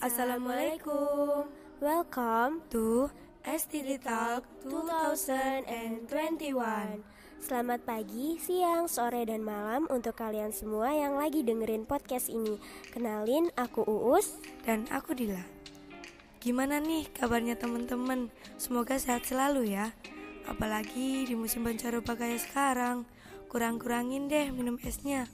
Assalamualaikum. Welcome to STD Talk 2021 Selamat pagi, siang, sore, dan malam untuk kalian semua yang lagi dengerin podcast ini. Kenalin, aku Uus. Dan aku Dila. Gimana nih kabarnya teman-teman? Semoga sehat selalu ya Apalagi di musim pancaroba kayak sekarang Kurang-kurangin deh minum esnya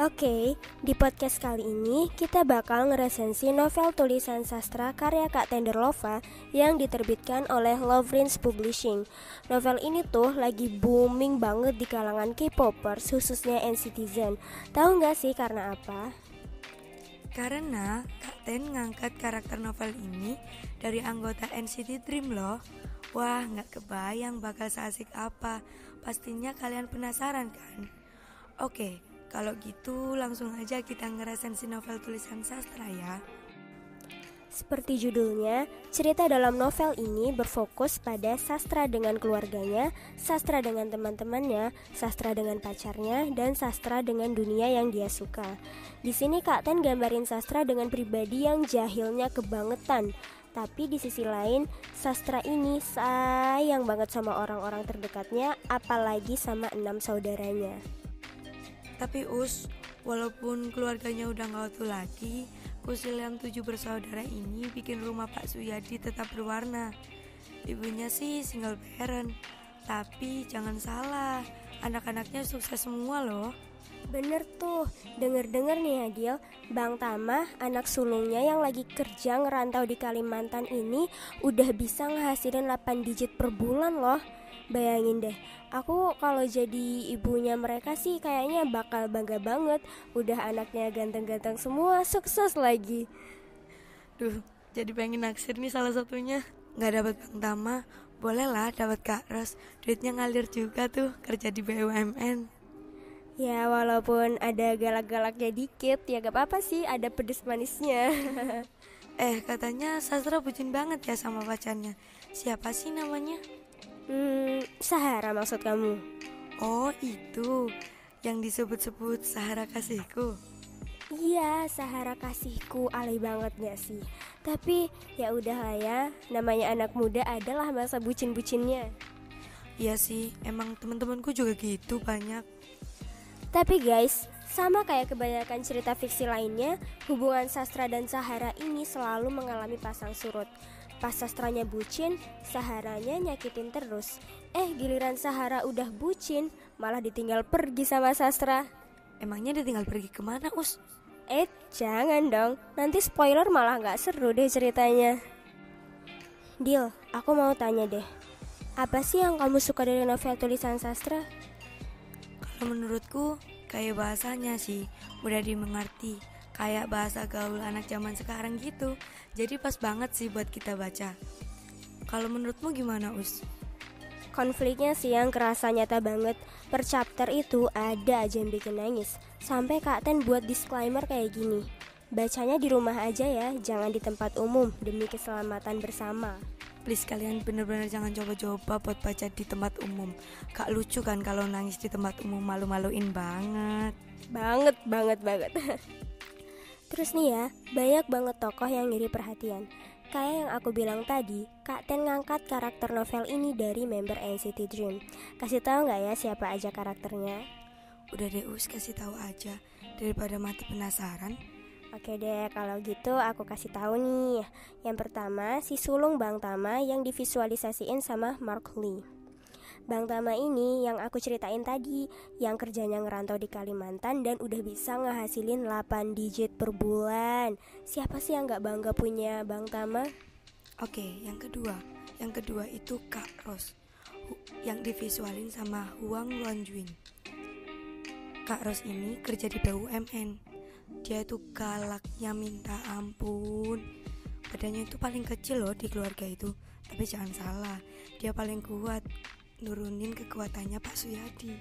Oke, di podcast kali ini kita bakal ngeresensi novel tulisan sastra karya Kak Tenderlova yang diterbitkan oleh Lovrins Publishing. Novel ini tuh lagi booming banget di kalangan K-popers, khususnya NCTzen. Tahu nggak sih karena apa? Karena Kak Ten ngangkat karakter novel ini dari anggota NCT Dream loh Wah nggak kebayang bakal seasik apa Pastinya kalian penasaran kan? Oke, kalau gitu langsung aja kita ngerasain si novel tulisan sastra ya. Seperti judulnya, cerita dalam novel ini berfokus pada sastra dengan keluarganya, sastra dengan teman-temannya, sastra dengan pacarnya, dan sastra dengan dunia yang dia suka. Di sini Kak Ten gambarin sastra dengan pribadi yang jahilnya kebangetan. Tapi di sisi lain, sastra ini sayang banget sama orang-orang terdekatnya, apalagi sama enam saudaranya. Tapi Us, walaupun keluarganya udah gak utuh lagi, kusil yang tujuh bersaudara ini bikin rumah Pak Suyadi tetap berwarna. Ibunya sih single parent, tapi jangan salah, anak-anaknya sukses semua loh. Bener tuh, denger-denger nih Adil, Bang Tama, anak sulungnya yang lagi kerja ngerantau di Kalimantan ini udah bisa ngehasilin 8 digit per bulan loh. Bayangin deh, aku kalau jadi ibunya mereka sih kayaknya bakal bangga banget. Udah anaknya ganteng-ganteng semua, sukses lagi. Duh, jadi pengen naksir nih salah satunya. Gak dapat Bang Tama, bolehlah dapat Kak Ros. Duitnya ngalir juga tuh kerja di BUMN. Ya walaupun ada galak-galaknya dikit ya gak apa-apa sih ada pedes manisnya Eh katanya Sastra bucin banget ya sama pacarnya Siapa sih namanya? Hmm, Sahara maksud kamu? Oh itu yang disebut-sebut Sahara kasihku. Iya, Sahara kasihku alay banget gak sih? Tapi ya udahlah ya, namanya anak muda adalah masa bucin-bucinnya. Iya sih, emang teman-temanku juga gitu banyak. Tapi guys, sama kayak kebanyakan cerita fiksi lainnya, hubungan sastra dan Sahara ini selalu mengalami pasang surut. Pas sastranya bucin, Saharanya nyakitin terus. Eh, giliran Sahara udah bucin, malah ditinggal pergi sama sastra. Emangnya ditinggal pergi ke mana, Us? Eh, jangan dong. Nanti spoiler malah nggak seru deh ceritanya. Deal, aku mau tanya deh. Apa sih yang kamu suka dari novel tulisan sastra? Menurutku, kayak bahasanya sih, mudah dimengerti kayak bahasa gaul anak zaman sekarang gitu. Jadi pas banget sih buat kita baca. Kalau menurutmu gimana, Us? Konfliknya sih yang kerasa nyata banget. Per chapter itu ada aja yang bikin nangis. Sampai Kak Ten buat disclaimer kayak gini. Bacanya di rumah aja ya, jangan di tempat umum demi keselamatan bersama. Please kalian bener-bener jangan coba-coba buat baca di tempat umum. Kak lucu kan kalau nangis di tempat umum malu-maluin banget. Banget, banget, banget. Terus nih ya, banyak banget tokoh yang ngiri perhatian. Kayak yang aku bilang tadi, Kak Ten ngangkat karakter novel ini dari member NCT Dream. Kasih tahu nggak ya siapa aja karakternya? Udah deh Us, kasih tahu aja daripada mati penasaran. Oke deh, kalau gitu aku kasih tahu nih. Yang pertama, si sulung Bang Tama yang divisualisasiin sama Mark Lee. Bang Tama ini yang aku ceritain tadi Yang kerjanya ngerantau di Kalimantan dan udah bisa ngehasilin 8 digit per bulan Siapa sih yang gak bangga punya Bang Tama? Oke, yang kedua Yang kedua itu Kak Ros Yang divisualin sama Huang Luanjuin Kak Ros ini kerja di BUMN Dia itu galaknya minta ampun Badannya itu paling kecil loh di keluarga itu Tapi jangan salah Dia paling kuat nurunin kekuatannya Pak Suyadi.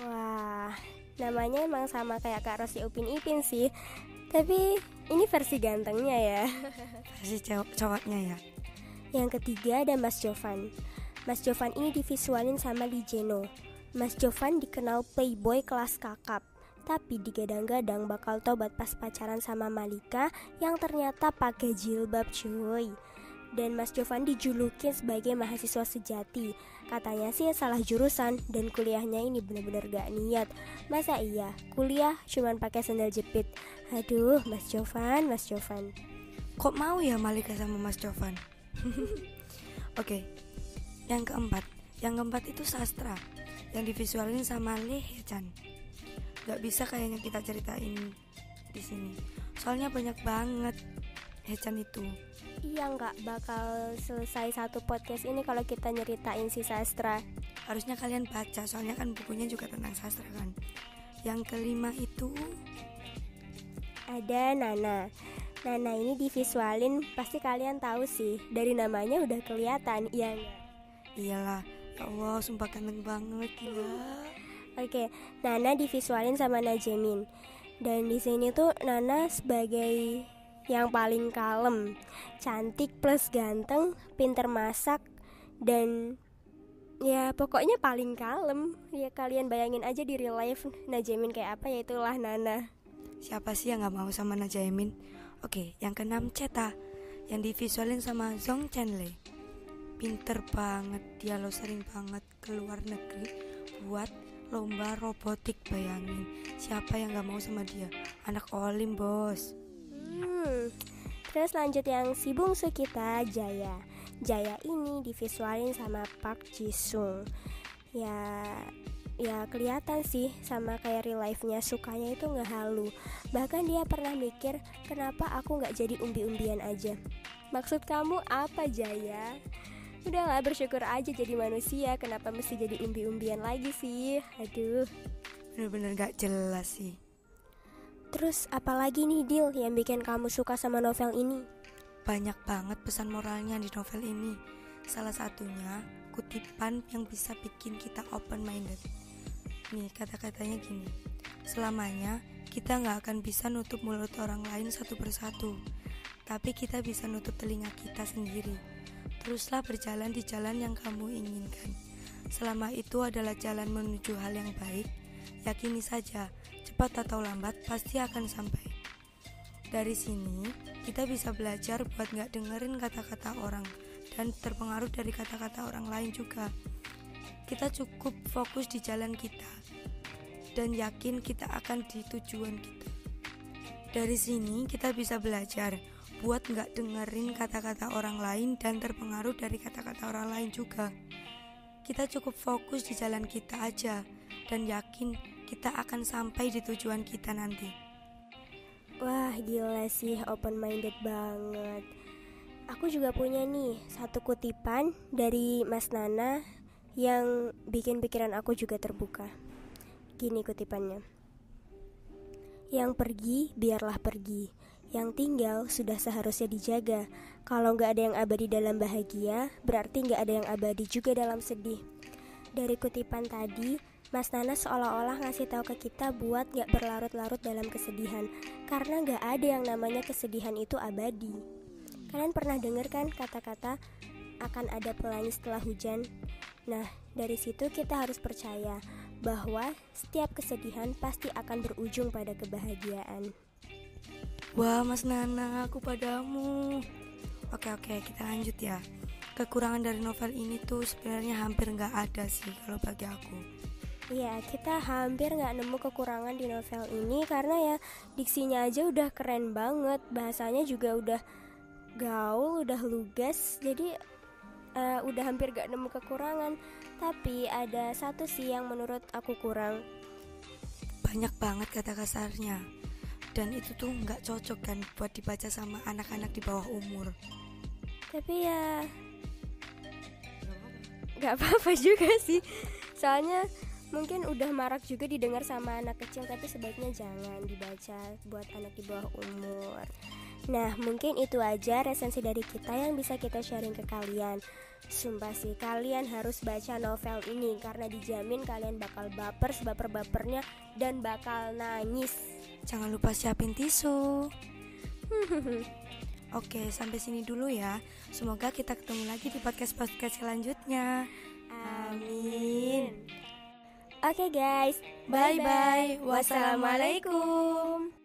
Wah, namanya emang sama kayak Kak Rosi Upin Ipin sih. Tapi ini versi gantengnya ya. Versi cowoknya ya. Yang ketiga ada Mas Jovan. Mas Jovan ini divisualin sama Lee Jeno. Mas Jovan dikenal playboy kelas kakap, tapi digadang-gadang bakal tobat pas pacaran sama Malika yang ternyata pakai jilbab cuy. Dan Mas Jovan dijulukin sebagai mahasiswa sejati. Katanya sih salah jurusan dan kuliahnya ini bener-bener gak niat. Masa iya, kuliah cuman pakai sandal jepit. Aduh, Mas Jovan, Mas Jovan. Kok mau ya Malika sama Mas Jovan? Oke, yang keempat. Yang keempat itu sastra yang divisualin sama Lee Hechan. Gak bisa kayaknya kita ceritain di sini. Soalnya banyak banget Hechan itu. Iya nggak bakal selesai satu podcast ini kalau kita nyeritain si sastra. Harusnya kalian baca, soalnya kan bukunya juga tentang sastra kan. Yang kelima itu Ada Nana. Nana ini divisualin pasti kalian tahu sih dari namanya udah kelihatan iya nggak? iyalah, ya Allah, sumpah ganteng banget gila. Oke, Nana divisualin sama Najemin. Dan di sini tuh Nana sebagai yang paling kalem, cantik plus ganteng, pinter masak dan ya pokoknya paling kalem. Ya kalian bayangin aja di real life Najemin kayak apa ya itulah Nana. Siapa sih yang gak mau sama Najaimin? Oke, yang keenam Ceta Yang divisualin sama Zong Chenle Pinter banget Dia lo sering banget ke luar negeri Buat lomba robotik bayangin Siapa yang gak mau sama dia? Anak Olim bos Hmm. Terus lanjut yang si bungsu kita Jaya. Jaya ini divisualin sama Park Ji Sung. Ya ya kelihatan sih sama kayak real life-nya sukanya itu nggak halu. Bahkan dia pernah mikir kenapa aku nggak jadi umbi-umbian aja. Maksud kamu apa Jaya? Udahlah bersyukur aja jadi manusia. Kenapa mesti jadi umbi-umbian lagi sih? Aduh. Bener-bener gak jelas sih. Terus apalagi nih Dil yang bikin kamu suka sama novel ini? Banyak banget pesan moralnya di novel ini. Salah satunya kutipan yang bisa bikin kita open minded Nih kata-katanya gini. Selamanya kita nggak akan bisa nutup mulut orang lain satu persatu. Tapi kita bisa nutup telinga kita sendiri Teruslah berjalan di jalan yang kamu inginkan Selama itu adalah jalan menuju hal yang baik Yakini saja, cepat atau lambat pasti akan sampai dari sini, kita bisa belajar buat nggak dengerin kata-kata orang dan terpengaruh dari kata-kata orang lain juga. Kita cukup fokus di jalan kita dan yakin kita akan di tujuan kita. Dari sini kita bisa belajar buat nggak dengerin kata-kata orang lain dan terpengaruh dari kata-kata orang lain juga. Kita cukup fokus di jalan kita aja dan yakin kita akan sampai di tujuan kita nanti. Wah gila sih open minded banget Aku juga punya nih satu kutipan dari Mas Nana Yang bikin pikiran aku juga terbuka Gini kutipannya Yang pergi biarlah pergi Yang tinggal sudah seharusnya dijaga. Kalau nggak ada yang abadi dalam bahagia Berarti nggak ada yang abadi juga dalam sedih. Dari kutipan tadi Mas Nana seolah-olah ngasih tahu ke kita buat gak berlarut-larut dalam kesedihan. Karena gak ada yang namanya kesedihan itu abadi. Kalian pernah denger kan kata-kata akan ada pelangi setelah hujan? Nah, dari situ kita harus percaya bahwa setiap kesedihan pasti akan berujung pada kebahagiaan Wah, Mas Nana, aku padamu. Oke, oke, kita lanjut ya. Kekurangan dari novel ini tuh sebenarnya hampir nggak ada sih kalau bagi aku. Iya, kita hampir nggak nemu kekurangan di novel ini karena ya diksinya aja udah keren banget, bahasanya juga udah gaul, udah lugas, jadi eh, udah hampir gak nemu kekurangan. Tapi ada satu sih yang menurut aku kurang. Banyak banget kata kasarnya. Dan itu tuh nggak cocok kan buat dibaca sama anak-anak di bawah umur. Tapi ya nggak apa-apa juga sih. Soalnya mungkin udah marak juga didengar sama anak kecil tapi sebaiknya jangan dibaca buat anak di bawah umur. Nah, mungkin itu aja resensi dari kita yang bisa kita sharing ke kalian. Sumpah sih, kalian harus baca novel ini karena dijamin kalian bakal baper sebaper-bapernya dan bakal nangis. Jangan lupa siapin tisu. Oke, sampai sini dulu ya. Semoga kita ketemu lagi di podcast-podcast selanjutnya. Amin. Oke guys, Bye-bye. Wassalamualaikum.